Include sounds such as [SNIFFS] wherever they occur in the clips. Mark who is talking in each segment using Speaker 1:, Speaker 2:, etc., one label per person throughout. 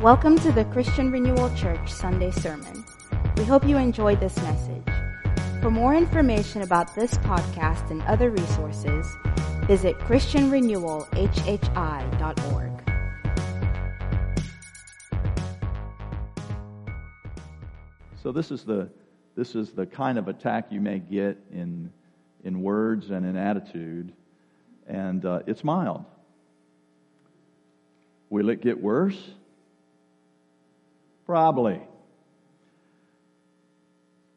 Speaker 1: Welcome to the Christian Renewal Church Sunday Sermon. We hope you enjoyed this message. For more information about this podcast and other resources, visit christianrenewalhhi.org.
Speaker 2: So this is the this is the kind of attack you may get in in words and in attitude, and uh, it's mild. Will it get worse? Probably.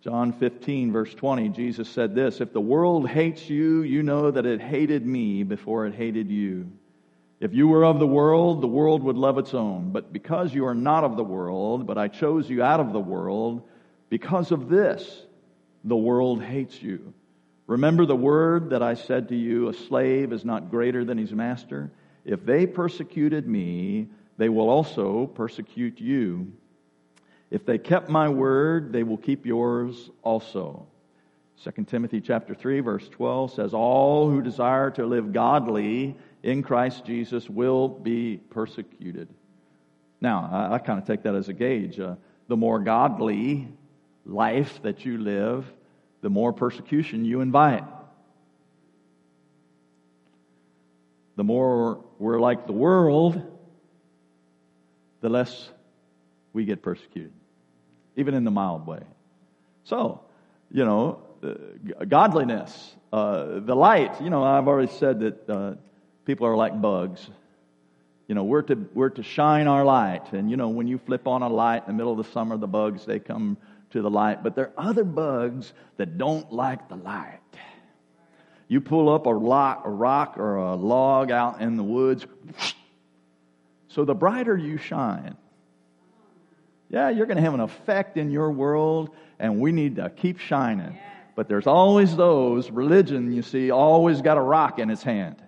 Speaker 2: John 15, verse 20, Jesus said this If the world hates you, you know that it hated me before it hated you. If you were of the world, the world would love its own. But because you are not of the world, but I chose you out of the world, because of this, the world hates you. Remember the word that I said to you a slave is not greater than his master? If they persecuted me, they will also persecute you. If they kept my word, they will keep yours also. 2 Timothy chapter 3 verse 12 says all who desire to live godly in Christ Jesus will be persecuted. Now, I, I kind of take that as a gauge. Uh, the more godly life that you live, the more persecution you invite. The more we're like the world, the less we get persecuted even in the mild way. So, you know, uh, godliness, uh, the light, you know, I've already said that uh, people are like bugs. You know, we're to, we're to shine our light. And, you know, when you flip on a light in the middle of the summer, the bugs, they come to the light. But there are other bugs that don't like the light. You pull up a rock, a rock or a log out in the woods. [SNIFFS] So the brighter you shine, yeah, you're going to have an effect in your world, and we need to keep shining. But there's always those, religion, you see, always got a rock in its hand.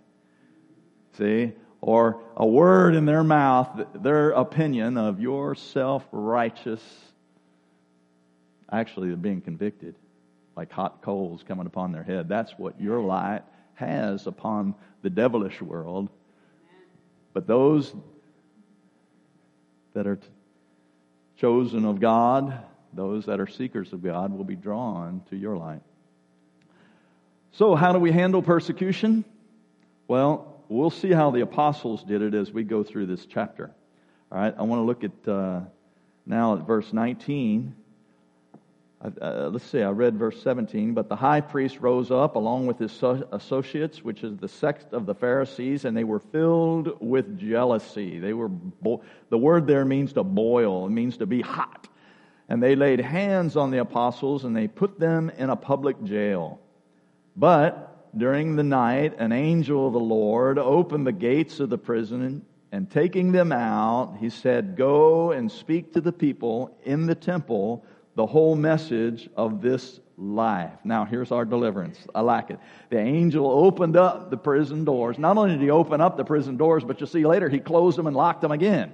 Speaker 2: See? Or a word in their mouth, their opinion of your self righteous. Actually, being convicted like hot coals coming upon their head. That's what your light has upon the devilish world. But those that are chosen of God, those that are seekers of God, will be drawn to your light. So, how do we handle persecution? Well, we'll see how the apostles did it as we go through this chapter. All right, I want to look at uh, now at verse 19. Uh, let's see, I read verse 17. But the high priest rose up along with his associates, which is the sect of the Pharisees, and they were filled with jealousy. They were, bo- the word there means to boil, it means to be hot. And they laid hands on the apostles and they put them in a public jail. But during the night, an angel of the Lord opened the gates of the prison, and taking them out, he said, Go and speak to the people in the temple the whole message of this life. Now, here's our deliverance. I like it. The angel opened up the prison doors. Not only did he open up the prison doors, but you see later he closed them and locked them again.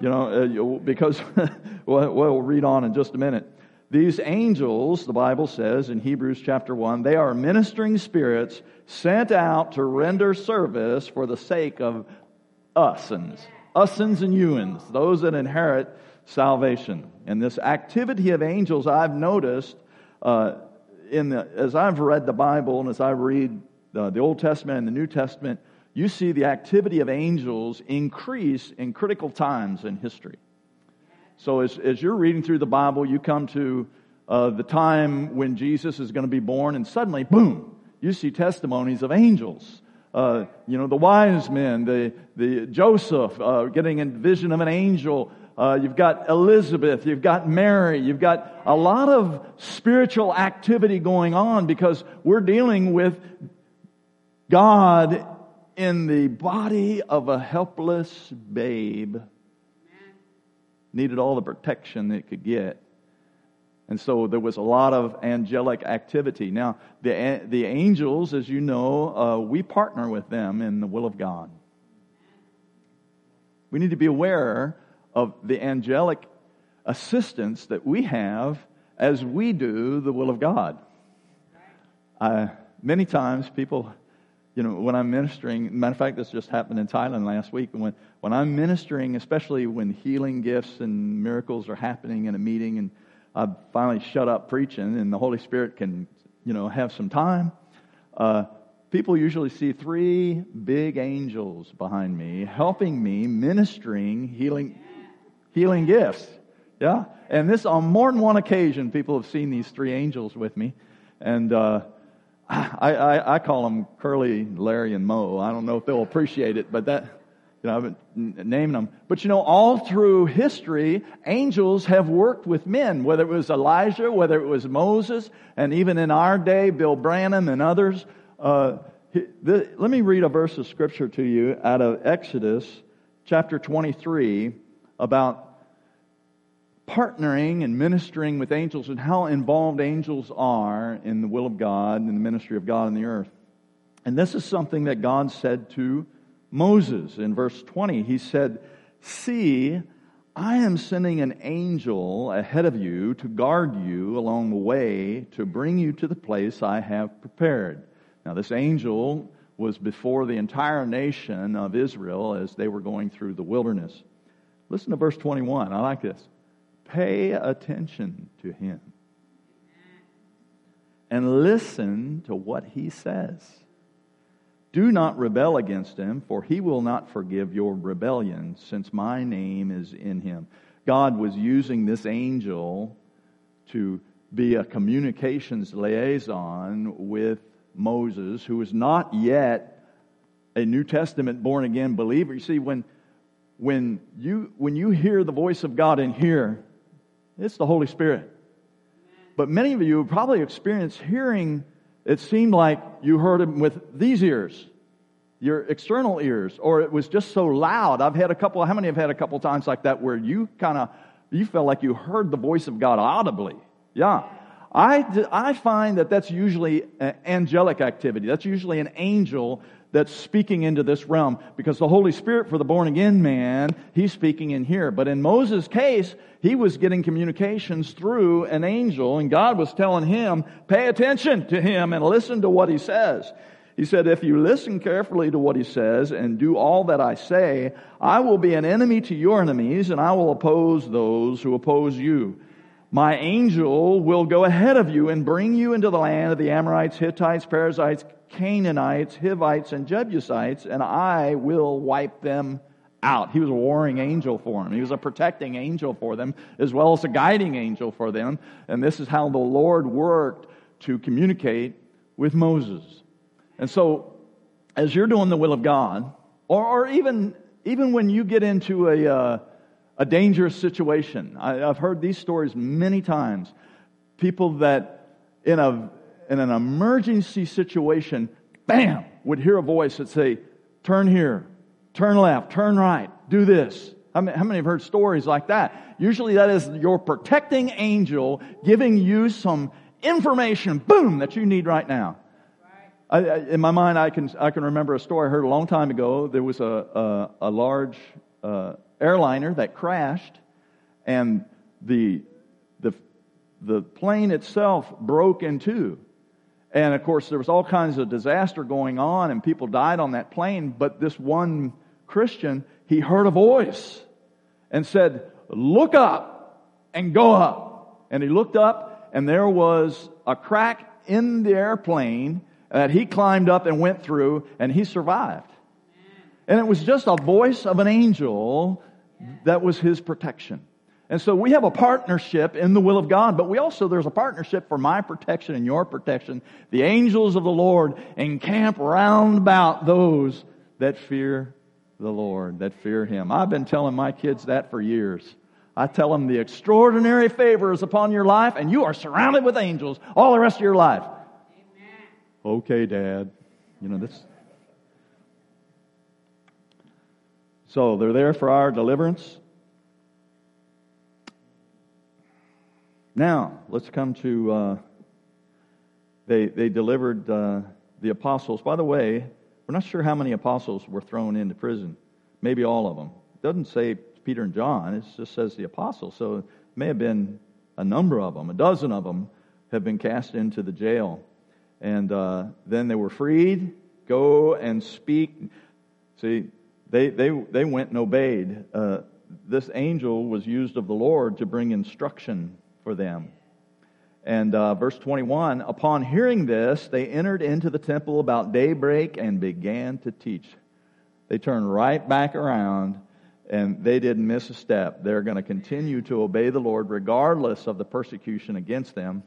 Speaker 2: You know, uh, because, [LAUGHS] well, read on in just a minute. These angels, the Bible says in Hebrews chapter 1, they are ministering spirits sent out to render service for the sake of usins, usins and youins, those that inherit salvation. And this activity of angels, I've noticed uh, in the, as I've read the Bible and as I read the, the Old Testament and the New Testament, you see the activity of angels increase in critical times in history. So as, as you're reading through the Bible, you come to uh, the time when Jesus is going to be born, and suddenly, boom, you see testimonies of angels. Uh, you know, the wise men, the, the Joseph uh, getting a vision of an angel uh, you've got Elizabeth, you've got Mary, you've got a lot of spiritual activity going on because we're dealing with God in the body of a helpless babe. Needed all the protection it could get. And so there was a lot of angelic activity. Now, the, the angels, as you know, uh, we partner with them in the will of God. We need to be aware of the angelic assistance that we have as we do the will of God. Many times people, you know, when I'm ministering, matter of fact, this just happened in Thailand last week. When, when I'm ministering, especially when healing gifts and miracles are happening in a meeting, and I've finally shut up preaching, and the Holy Spirit can, you know, have some time, uh, people usually see three big angels behind me helping me ministering healing, healing gifts. Yeah? And this, on more than one occasion, people have seen these three angels with me. And, uh, I, I, I, call them Curly, Larry, and Moe. I don't know if they'll appreciate it, but that, you know, I've been naming them. But you know, all through history, angels have worked with men, whether it was Elijah, whether it was Moses, and even in our day, Bill Branham and others. Uh, the, let me read a verse of scripture to you out of Exodus chapter 23 about partnering and ministering with angels and how involved angels are in the will of God and the ministry of God on the earth. And this is something that God said to Moses in verse 20. He said, See, I am sending an angel ahead of you to guard you along the way to bring you to the place I have prepared. Now, this angel was before the entire nation of Israel as they were going through the wilderness. Listen to verse 21. I like this. Pay attention to him and listen to what he says. Do not rebel against him, for he will not forgive your rebellion, since my name is in him. God was using this angel to be a communications liaison with Moses, who was not yet a New Testament born again believer. You see, when, when, you, when you hear the voice of God in here, it's the Holy Spirit. But many of you probably experienced hearing, it seemed like you heard him with these ears, your external ears, or it was just so loud. I've had a couple, how many have had a couple times like that where you kind of, you felt like you heard the voice of God audibly? Yeah. I, I find that that's usually angelic activity. That's usually an angel that's speaking into this realm because the Holy Spirit for the born again man, he's speaking in here. But in Moses' case, he was getting communications through an angel and God was telling him, pay attention to him and listen to what he says. He said, if you listen carefully to what he says and do all that I say, I will be an enemy to your enemies and I will oppose those who oppose you. My angel will go ahead of you and bring you into the land of the Amorites, Hittites, Perizzites, Canaanites, Hivites, and Jebusites, and I will wipe them out. He was a warring angel for them. He was a protecting angel for them, as well as a guiding angel for them. And this is how the Lord worked to communicate with Moses. And so, as you're doing the will of God, or, or even, even when you get into a, uh, a dangerous situation, I, I've heard these stories many times. People that in a in an emergency situation, bam, would hear a voice that say, turn here, turn left, turn right, do this. How many, how many have heard stories like that? Usually that is your protecting angel giving you some information, boom, that you need right now. I, I, in my mind, I can, I can remember a story I heard a long time ago. There was a, a, a large uh, airliner that crashed, and the, the, the plane itself broke in two. And of course, there was all kinds of disaster going on, and people died on that plane. But this one Christian, he heard a voice and said, Look up and go up. And he looked up, and there was a crack in the airplane that he climbed up and went through, and he survived. And it was just a voice of an angel that was his protection. And so we have a partnership in the will of God, but we also, there's a partnership for my protection and your protection. The angels of the Lord encamp round about those that fear the Lord, that fear Him. I've been telling my kids that for years. I tell them the extraordinary favor is upon your life and you are surrounded with angels all the rest of your life. Amen. Okay, Dad. You know, this. So they're there for our deliverance. Now, let's come to, uh, they, they delivered uh, the apostles. By the way, we're not sure how many apostles were thrown into prison. Maybe all of them. It doesn't say Peter and John, it just says the apostles. So it may have been a number of them. A dozen of them have been cast into the jail. And uh, then they were freed, Go and speak. See, they, they, they went and obeyed. Uh, this angel was used of the Lord to bring instruction for them. And uh, verse 21 Upon hearing this, they entered into the temple about daybreak and began to teach. They turned right back around and they didn't miss a step. They're going to continue to obey the Lord regardless of the persecution against them.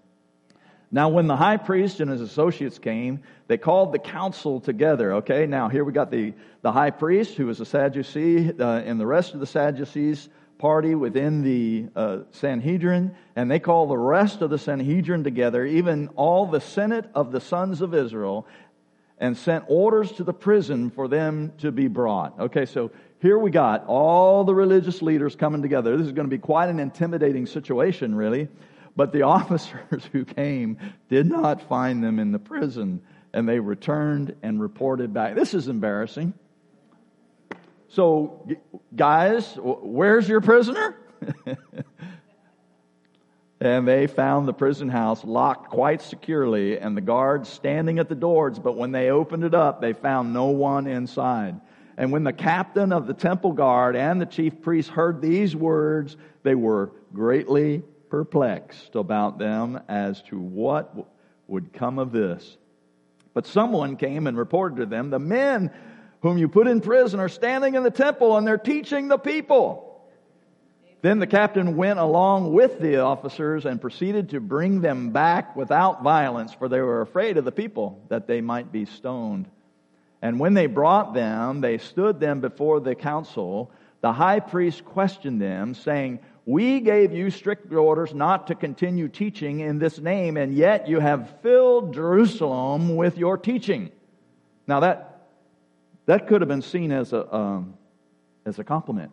Speaker 2: Now, when the high priest and his associates came, they called the council together. Okay, now here we got the, the high priest, who was a Sadducee, uh, and the rest of the Sadducees party within the uh, Sanhedrin, and they called the rest of the Sanhedrin together, even all the Senate of the sons of Israel, and sent orders to the prison for them to be brought. Okay, so here we got all the religious leaders coming together. This is going to be quite an intimidating situation, really. But the [LAUGHS] officers who came did not find them in the prison, and they returned and reported back. This is embarrassing. So, guys, where's your prisoner? [LAUGHS] and they found the prison house locked quite securely and the guards standing at the doors. But when they opened it up, they found no one inside. And when the captain of the temple guard and the chief priest heard these words, they were greatly perplexed about them as to what would come of this. But someone came and reported to them, The men whom you put in prison are standing in the temple and they're teaching the people. Then the captain went along with the officers and proceeded to bring them back without violence, for they were afraid of the people that they might be stoned. And when they brought them, they stood them before the council. The high priest questioned them, saying, we gave you strict orders not to continue teaching in this name, and yet you have filled Jerusalem with your teaching. Now that that could have been seen as a um, as a compliment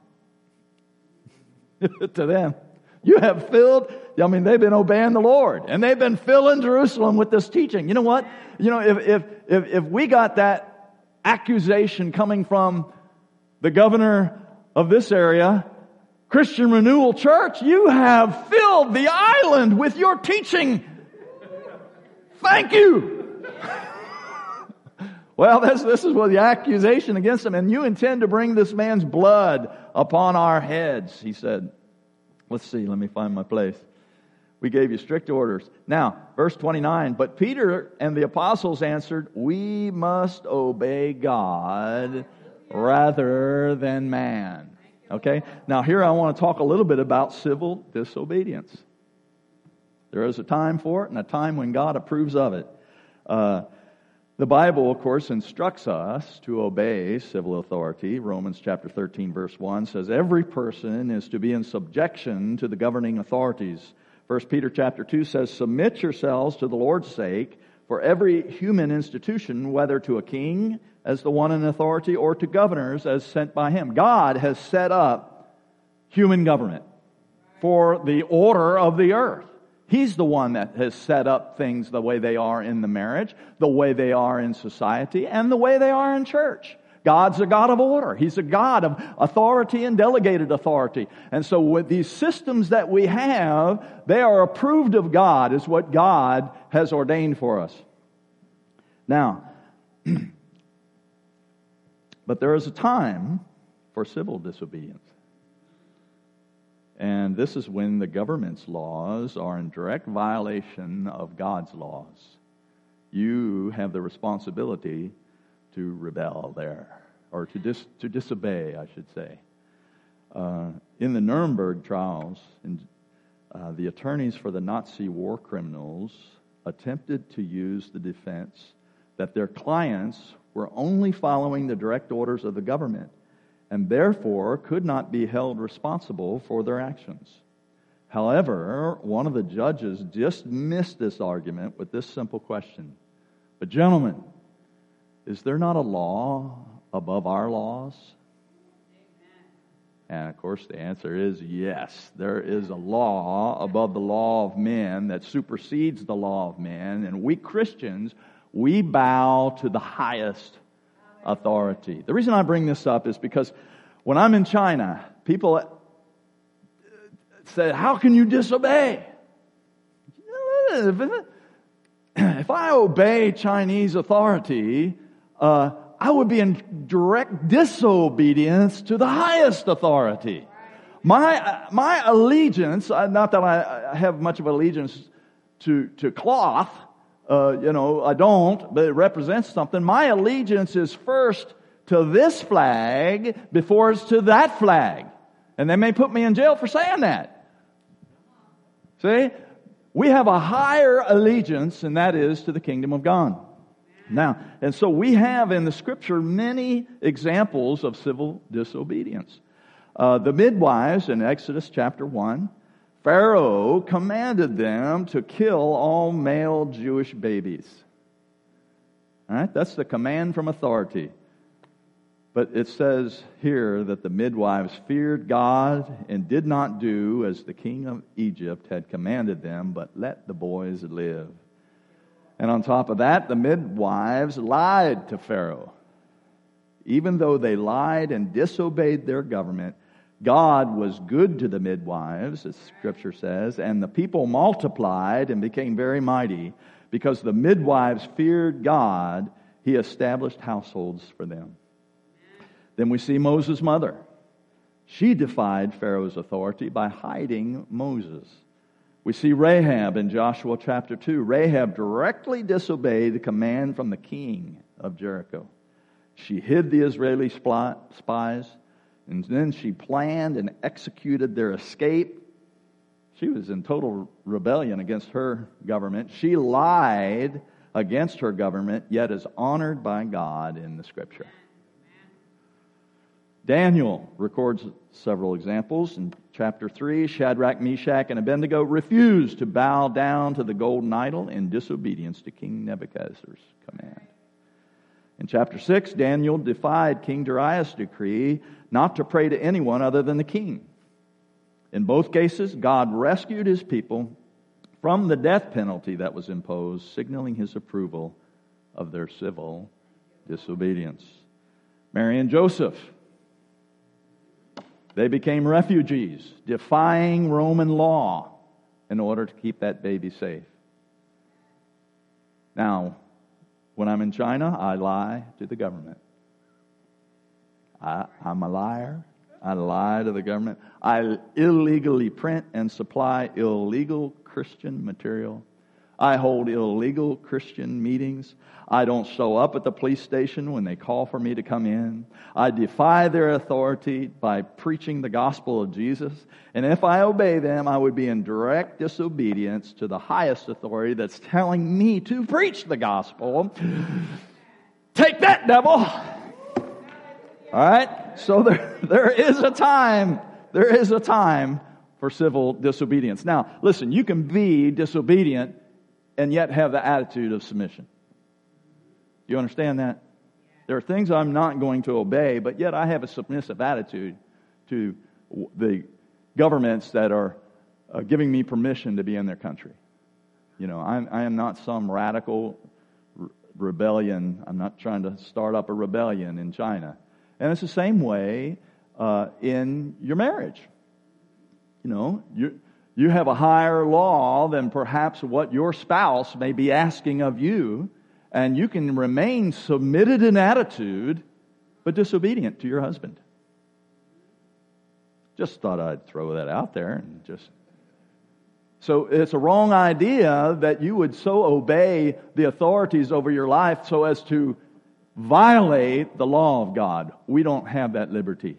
Speaker 2: [LAUGHS] to them. You have filled. I mean, they've been obeying the Lord, and they've been filling Jerusalem with this teaching. You know what? You know, if if if, if we got that accusation coming from the governor of this area Christian Renewal Church, you have filled the island with your teaching. Thank you. Well, this, this is what the accusation against him. And you intend to bring this man's blood upon our heads, he said. Let's see, let me find my place. We gave you strict orders. Now, verse 29, but Peter and the apostles answered, We must obey God rather than man. Okay? Now, here I want to talk a little bit about civil disobedience. There is a time for it and a time when God approves of it. Uh, the Bible, of course, instructs us to obey civil authority. Romans chapter 13, verse 1 says, Every person is to be in subjection to the governing authorities. 1 Peter chapter 2 says, Submit yourselves to the Lord's sake, for every human institution, whether to a king as the one in authority or to governors as sent by him. God has set up human government for the order of the earth. He's the one that has set up things the way they are in the marriage, the way they are in society, and the way they are in church. God's a God of order. He's a God of authority and delegated authority. And so with these systems that we have, they are approved of God as what God has ordained for us. Now, [CLEARS THROAT] But there is a time for civil disobedience. And this is when the government's laws are in direct violation of God's laws. You have the responsibility to rebel there, or to, dis, to disobey, I should say. Uh, in the Nuremberg trials, in, uh, the attorneys for the Nazi war criminals attempted to use the defense that their clients were only following the direct orders of the government and therefore could not be held responsible for their actions. However, one of the judges dismissed this argument with this simple question But, gentlemen, is there not a law above our laws? And of course, the answer is yes. There is a law above the law of men that supersedes the law of men, and we Christians we bow to the highest authority. The reason I bring this up is because when I'm in China, people say, How can you disobey? [CLEARS THROAT] If I obey Chinese authority, uh, I would be in direct disobedience to the highest authority. My, my allegiance, uh, not that I have much of allegiance to, to cloth, uh, you know, I don't, but it represents something. My allegiance is first to this flag before it's to that flag. And they may put me in jail for saying that. See? We have a higher allegiance, and that is to the kingdom of God. Now, and so we have in the scripture many examples of civil disobedience. Uh, the midwives in Exodus chapter 1, Pharaoh commanded them to kill all male Jewish babies. All right, that's the command from authority. But it says here that the midwives feared God and did not do as the king of Egypt had commanded them, but let the boys live. And on top of that, the midwives lied to Pharaoh. Even though they lied and disobeyed their government, God was good to the midwives, as scripture says, and the people multiplied and became very mighty. Because the midwives feared God, he established households for them. Then we see Moses' mother. She defied Pharaoh's authority by hiding Moses. We see Rahab in Joshua chapter 2. Rahab directly disobeyed the command from the king of Jericho. She hid the Israeli spies, and then she planned and executed their escape. She was in total rebellion against her government. She lied against her government, yet is honored by God in the scripture. Daniel records several examples. In chapter 3, Shadrach, Meshach, and Abednego refused to bow down to the golden idol in disobedience to King Nebuchadnezzar's command. In chapter 6, Daniel defied King Darius' decree not to pray to anyone other than the king. In both cases, God rescued his people from the death penalty that was imposed, signaling his approval of their civil disobedience. Mary and Joseph they became refugees, defying Roman law in order to keep that baby safe. Now, when I'm in China, I lie to the government. I, am a liar. I lie to the government. I illegally print and supply illegal Christian material I hold illegal Christian meetings. I don't show up at the police station when they call for me to come in. I defy their authority by preaching the gospel of Jesus. And if I obey them, I would be in direct disobedience to the highest authority that's telling me to preach the gospel. Take that, devil! All right? So there, there is a time, there is a time for civil disobedience. Now, listen, you can be disobedient and yet have the attitude of submission. You understand that? There are things I'm not going to obey, but yet I have a submissive attitude to the governments that are uh, giving me permission to be in their country. You know, I'm, I am not some radical re- rebellion. I'm not trying to start up a rebellion in China. And it's the same way uh, in your marriage. You know, you you have a higher law than perhaps what your spouse may be asking of you, and you can remain submitted in attitude, but disobedient to your husband. Just thought I'd throw that out there and just. So it's a wrong idea that you would so obey the authorities over your life so as to violate the law of God. We don't have that liberty.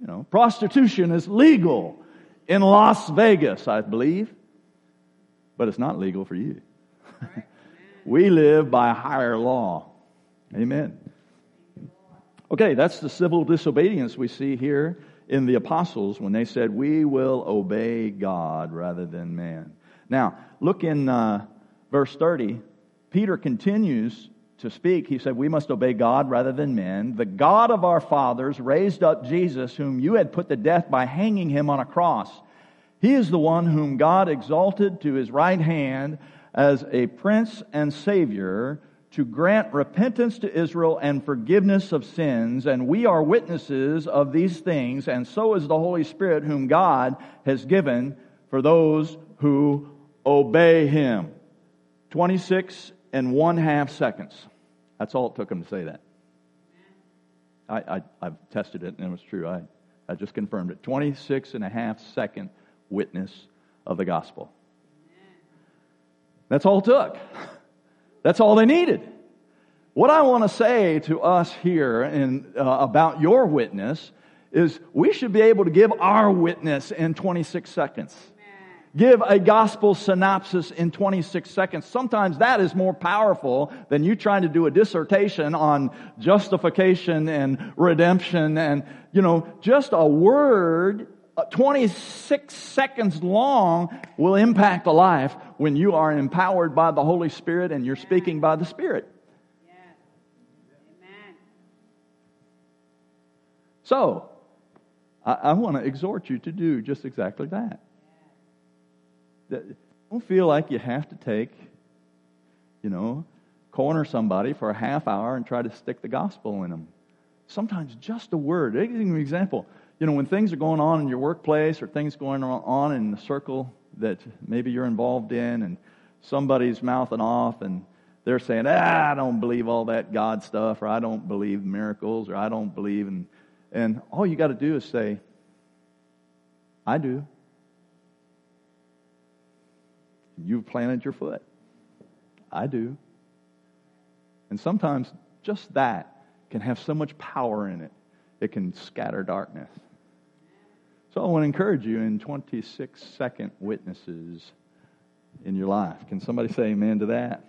Speaker 2: You know, prostitution is legal in Las Vegas, I believe, but it's not legal for you. [LAUGHS] we live by a higher law. Amen. Okay, that's the civil disobedience we see here in the apostles when they said, We will obey God rather than man. Now, look in uh, verse 30. Peter continues to speak, he said, We must obey God rather than men. The God of our fathers raised up Jesus, whom you had put to death by hanging him on a cross. He is the one whom God exalted to his right hand as a prince and savior to grant repentance to Israel and forgiveness of sins. And we are witnesses of these things, and so is the Holy Spirit, whom God has given for those who obey him. 26 and one half seconds. That's all it took him to say that. I, I, have tested it and it was true. I, I just confirmed it. 26 and a half second witness of the gospel. That's all it took. That's all they needed. What I want to say to us here in, uh, about your witness is we should be able to give our witness in 26 seconds. Give a gospel synopsis in 26 seconds. Sometimes that is more powerful than you trying to do a dissertation on justification and redemption and, you know, just a word uh, 26 seconds long will impact a life when you are empowered by the Holy Spirit and you're speaking by the Spirit. So, I, I want to exhort you to do just exactly that. Don't feel like you have to take, you know, corner somebody for a half hour and try to stick the gospel in them. Sometimes just a word. Give you an example. You know, when things are going on in your workplace or things going on in the circle that maybe you're involved in, and somebody's mouthing off and they're saying, ah, I don't believe all that God stuff, or I don't believe miracles, or I don't believe in. And all you got to do is say, I do. You've planted your foot. I do. And sometimes just that can have so much power in it, it can scatter darkness. So I want to encourage you in 26 second witnesses in your life. Can somebody say amen to that?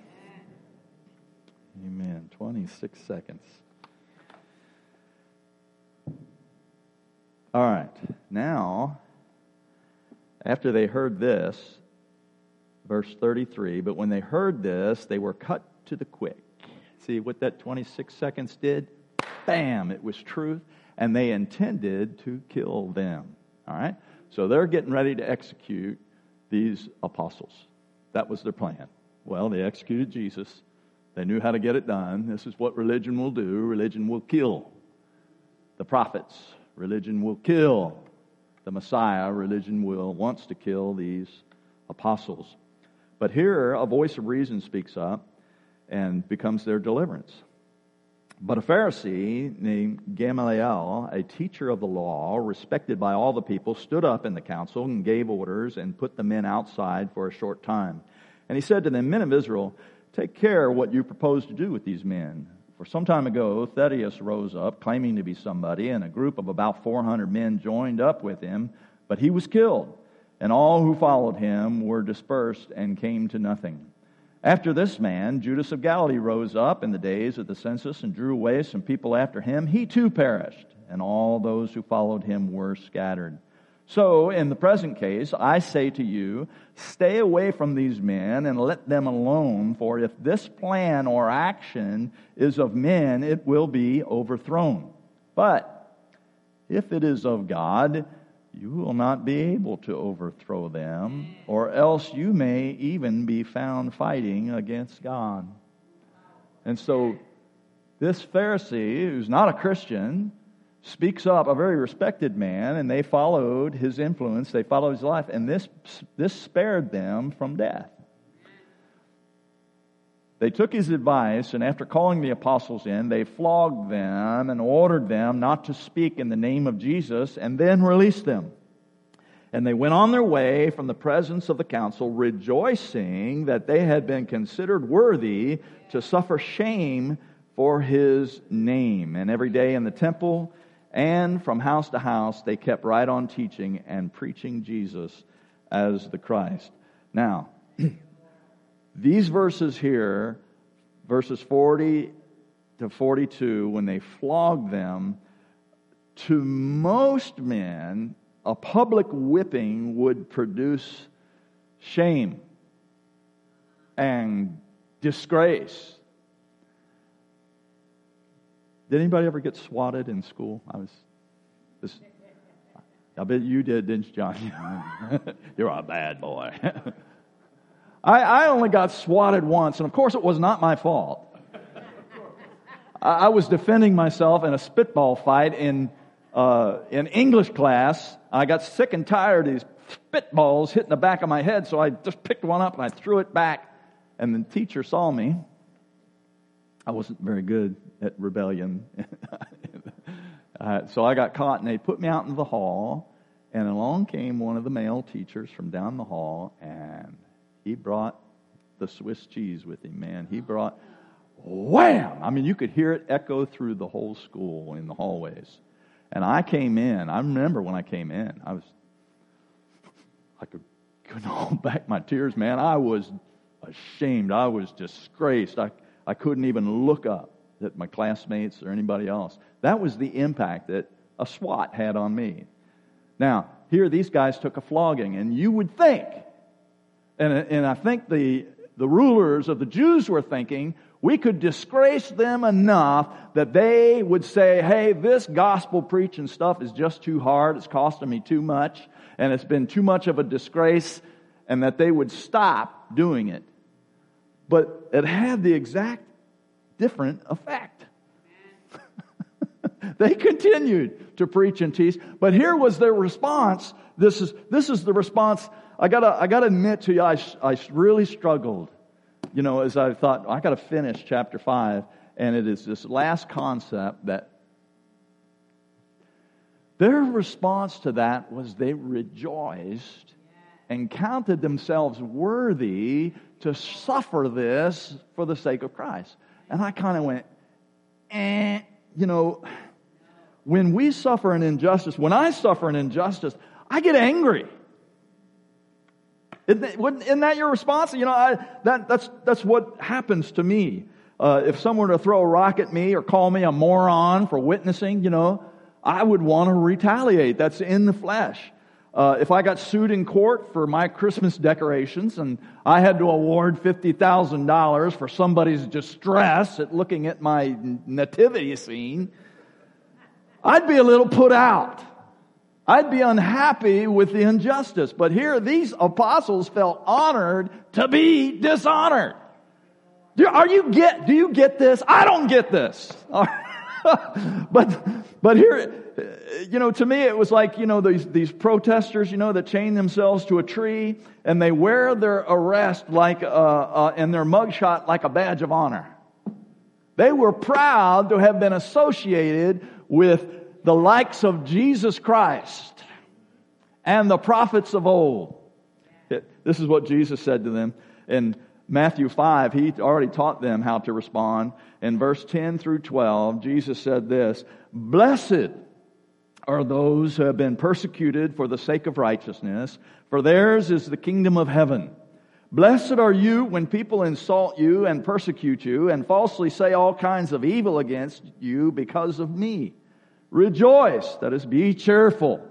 Speaker 2: Amen. 26 seconds. All right. Now, after they heard this, verse 33, but when they heard this, they were cut to the quick. See what that 26 seconds did? Bam, it was truth, and they intended to kill them. All right? So they're getting ready to execute these apostles. That was their plan. Well, they executed Jesus. They knew how to get it done. This is what religion will do religion will kill the prophets, religion will kill the Messiah, religion will wants to kill these apostles. But here, a voice of reason speaks up and becomes their deliverance. But a Pharisee named Gamaliel, a teacher of the law, respected by all the people, stood up in the council and gave orders and put the men outside for a short time. And he said to them, Men of Israel, take care what you propose to do with these men. For some time ago, Theudas rose up, claiming to be somebody, and a group of about 400 men joined up with him, but he was killed and all who followed him were dispersed and came to nothing. After this man, Judas of Galilee rose up in the days of the census and drew away some people after him. He too perished, and all those who followed him were scattered. So, in the present case, I say to you, stay away from these men and let them alone, for if this plan or action is of men, it will be overthrown. But if it is of God, you will not be able to overthrow them, or else you may even be found fighting against God. And so, this Pharisee, who's not a Christian, speaks up, a very respected man, and they followed his influence, they followed his life, and this, this spared them from death. They took his advice, and after calling the apostles in, they flogged them and ordered them not to speak in the name of Jesus, and then released them. And they went on their way from the presence of the council, rejoicing that they had been considered worthy to suffer shame for his name. And every day in the temple and from house to house, they kept right on teaching and preaching Jesus as the Christ. Now, [CLEARS THROAT] These verses here, verses 40 to 42, when they flogged them, to most men, a public whipping would produce shame and disgrace. Did anybody ever get swatted in school? I was. This, I bet you did, didn't you, John? [LAUGHS] You're a bad boy. [LAUGHS] I, I only got swatted once, and of course it was not my fault. I, I was defending myself in a spitball fight in, uh, in English class. I got sick and tired of these spitballs hitting the back of my head, so I just picked one up and I threw it back. And the teacher saw me. I wasn't very good at rebellion. [LAUGHS] uh, so I got caught, and they put me out in the hall. And along came one of the male teachers from down the hall, and he brought the Swiss cheese with him, man. He brought, wham! I mean, you could hear it echo through the whole school in the hallways. And I came in. I remember when I came in, I was, I could, couldn't [LAUGHS] hold back my tears, man. I was ashamed. I was disgraced. I, I couldn't even look up at my classmates or anybody else. That was the impact that a SWAT had on me. Now, here these guys took a flogging, and you would think, and, and I think the, the rulers of the Jews were thinking, we could disgrace them enough that they would say, hey, this gospel preaching stuff is just too hard, it's costing me too much, and it's been too much of a disgrace, and that they would stop doing it. But it had the exact different effect. [LAUGHS] they continued to preach and teach, but here was their response. This is, this is the response. I gotta, I gotta admit to you, I, I really struggled, you know, as I thought, I gotta finish chapter 5, and it is this last concept that their response to that was they rejoiced and counted themselves worthy to suffer this for the sake of Christ. And I kind of went, eh, you know, when we suffer an injustice, when I suffer an injustice, I get angry. Isn't that your response? You know, I, that, that's, that's what happens to me. Uh, if someone were to throw a rock at me or call me a moron for witnessing, you know, I would want to retaliate. That's in the flesh. Uh, if I got sued in court for my Christmas decorations and I had to award $50,000 for somebody's distress at looking at my nativity scene, I'd be a little put out. I'd be unhappy with the injustice. But here, these apostles felt honored to be dishonored. Do, are you get, do you get this? I don't get this. [LAUGHS] but, but here, you know, to me it was like, you know, these, these protesters, you know, that chain themselves to a tree and they wear their arrest like, uh, uh, and their mugshot like a badge of honor. They were proud to have been associated with the likes of Jesus Christ and the prophets of old. This is what Jesus said to them in Matthew 5. He already taught them how to respond. In verse 10 through 12, Jesus said this, Blessed are those who have been persecuted for the sake of righteousness, for theirs is the kingdom of heaven. Blessed are you when people insult you and persecute you and falsely say all kinds of evil against you because of me. Rejoice, that is, be cheerful,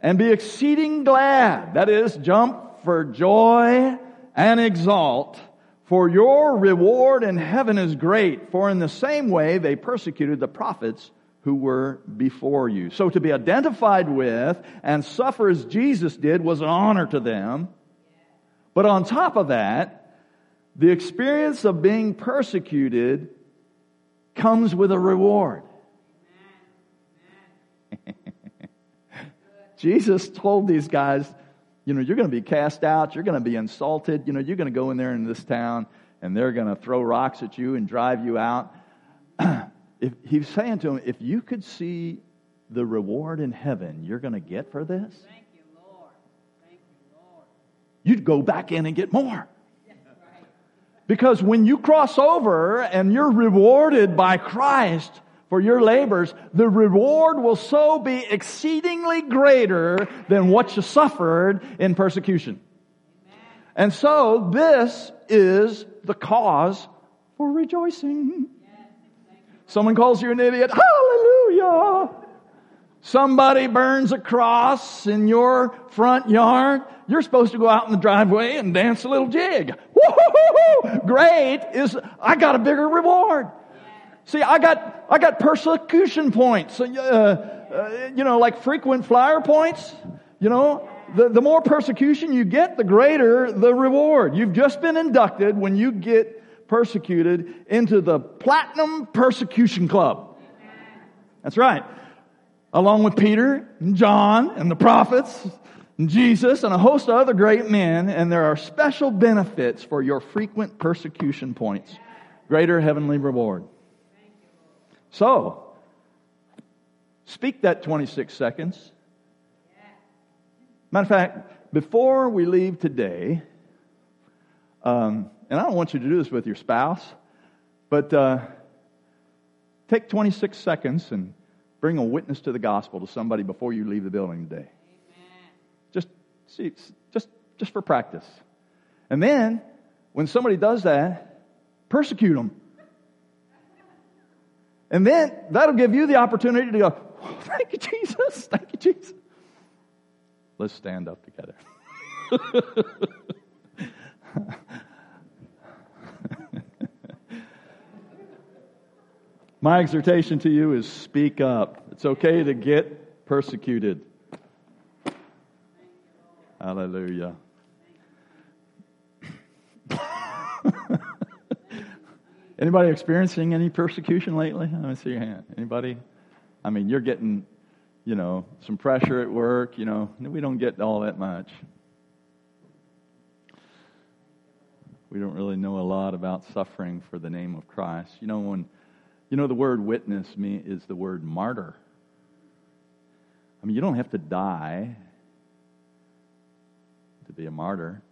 Speaker 2: and be exceeding glad, that is, jump for joy and exalt, for your reward in heaven is great, for in the same way they persecuted the prophets who were before you. So to be identified with and suffer as Jesus did was an honor to them. But on top of that, the experience of being persecuted comes with a reward. Jesus told these guys, you know, you're going to be cast out, you're going to be insulted, you know, you're going to go in there in this town and they're going to throw rocks at you and drive you out. [CLEARS THROAT] if he's saying to them, if you could see the reward in heaven you're going to get for this,
Speaker 3: Thank you, Lord. Thank you, Lord.
Speaker 2: you'd go back in and get more. Because when you cross over and you're rewarded by Christ for your labors, the reward will so be exceedingly greater than what you suffered in persecution. And so this is the cause for rejoicing. Someone calls you an idiot. Hallelujah. Somebody burns a cross in your front yard. You're supposed to go out in the driveway and dance a little jig. Woo-hoo-hoo-hoo. Great is, I got a bigger reward. See, I got, I got persecution points, uh, uh, you know, like frequent flyer points. You know, the, the more persecution you get, the greater the reward. You've just been inducted when you get persecuted into the Platinum Persecution Club. That's right. Along with Peter and John and the prophets, and Jesus, and a host of other great men, and there are special benefits for your frequent persecution points. Greater heavenly reward. So, speak that 26 seconds. Matter of fact, before we leave today, um, and I don't want you to do this with your spouse, but uh, take 26 seconds and bring a witness to the gospel to somebody before you leave the building today. Just see, just just for practice. And then, when somebody does that, persecute them. And then that'll give you the opportunity to go, thank you, Jesus. Thank you, Jesus. Let's stand up together. [LAUGHS] My exhortation to you is speak up. It's okay to get persecuted. Hallelujah. [LAUGHS] Anybody experiencing any persecution lately? Let me see your hand. Anybody? I mean, you're getting, you know, some pressure at work. You know, we don't get all that much. We don't really know a lot about suffering for the name of Christ. You know, when you know the word witness is the word martyr. I mean, you don't have to die to be a martyr.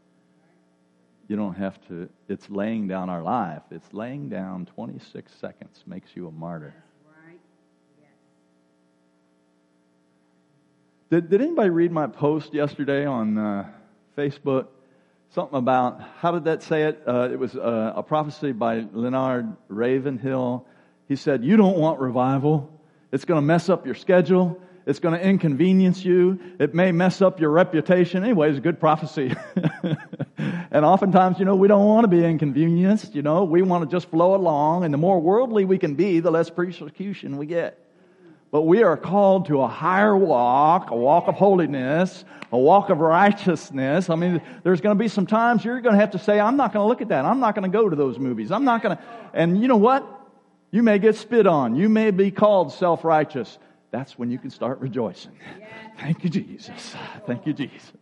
Speaker 2: You don't have to, it's laying down our life. It's laying down 26 seconds makes you a martyr. Did, did anybody read my post yesterday on uh, Facebook? Something about, how did that say it? Uh, it was uh, a prophecy by Leonard Ravenhill. He said, You don't want revival. It's going to mess up your schedule. It's going to inconvenience you. It may mess up your reputation. Anyway, it's a good prophecy. [LAUGHS] and oftentimes, you know, we don't want to be inconvenienced. You know, we want to just flow along. And the more worldly we can be, the less persecution we get. But we are called to a higher walk, a walk of holiness, a walk of righteousness. I mean, there's going to be some times you're going to have to say, I'm not going to look at that. I'm not going to go to those movies. I'm not going to. And you know what? You may get spit on. You may be called self righteous that's when you can start rejoicing. Thank you, Jesus. Thank you, Jesus.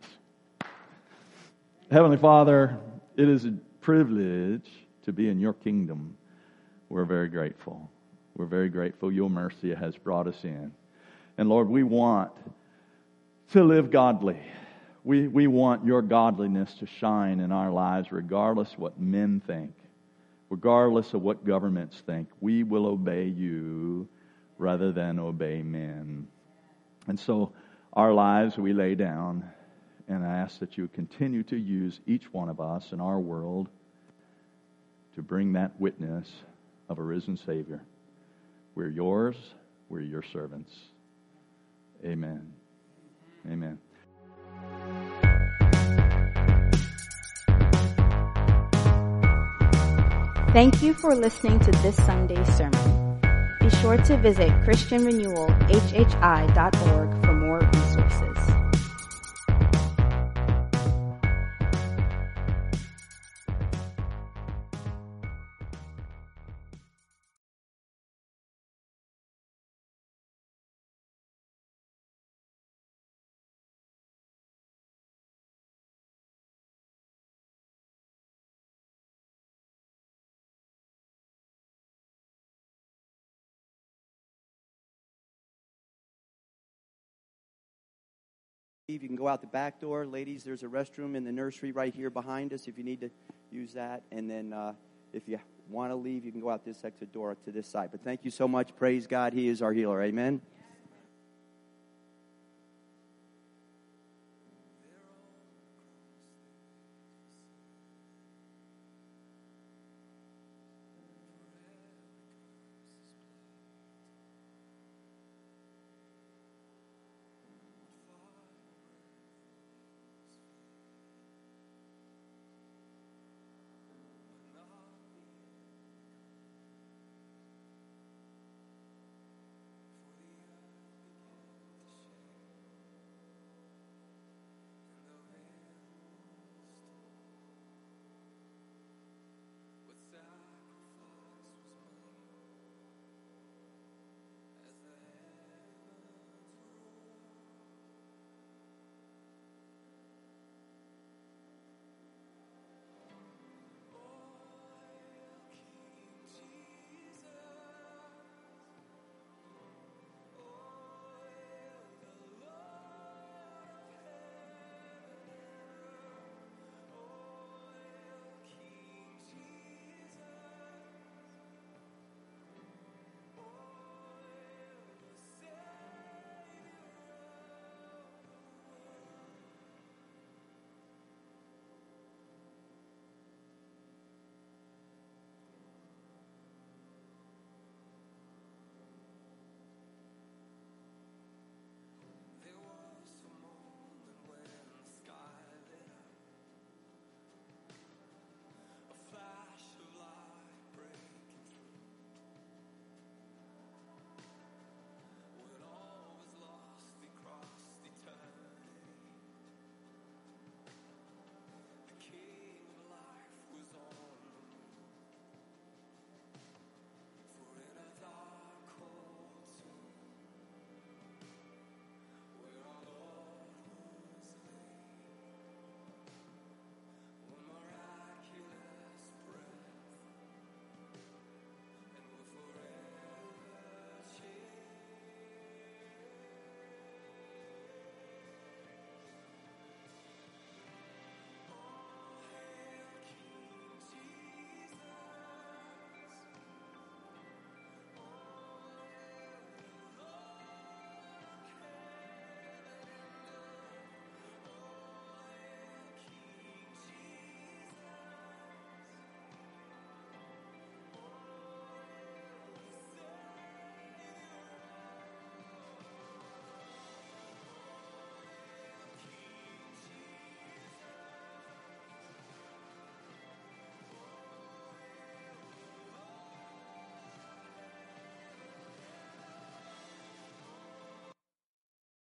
Speaker 2: Heavenly Father, it is a privilege to be in your kingdom. We're very grateful. We're very grateful your mercy has brought us in. And Lord, we want to live godly. We, we want your godliness to shine in our lives, regardless what men think, regardless of what governments think. We will obey you rather than obey men. And so our lives we lay down, and I ask that you continue to use each one of us in our world to bring that witness of a risen Savior. We're yours, we're your servants. Amen. Amen.
Speaker 1: Thank you for listening to this Sunday's sermon. Be sure to visit ChristianRenewalHHI.org for more resources.
Speaker 4: You can go out the back door. Ladies, there's a restroom in the nursery right here behind us if you need to use that. And then uh, if you want to leave, you can go out this exit door to this side. But thank you so much. Praise God. He is our healer. Amen.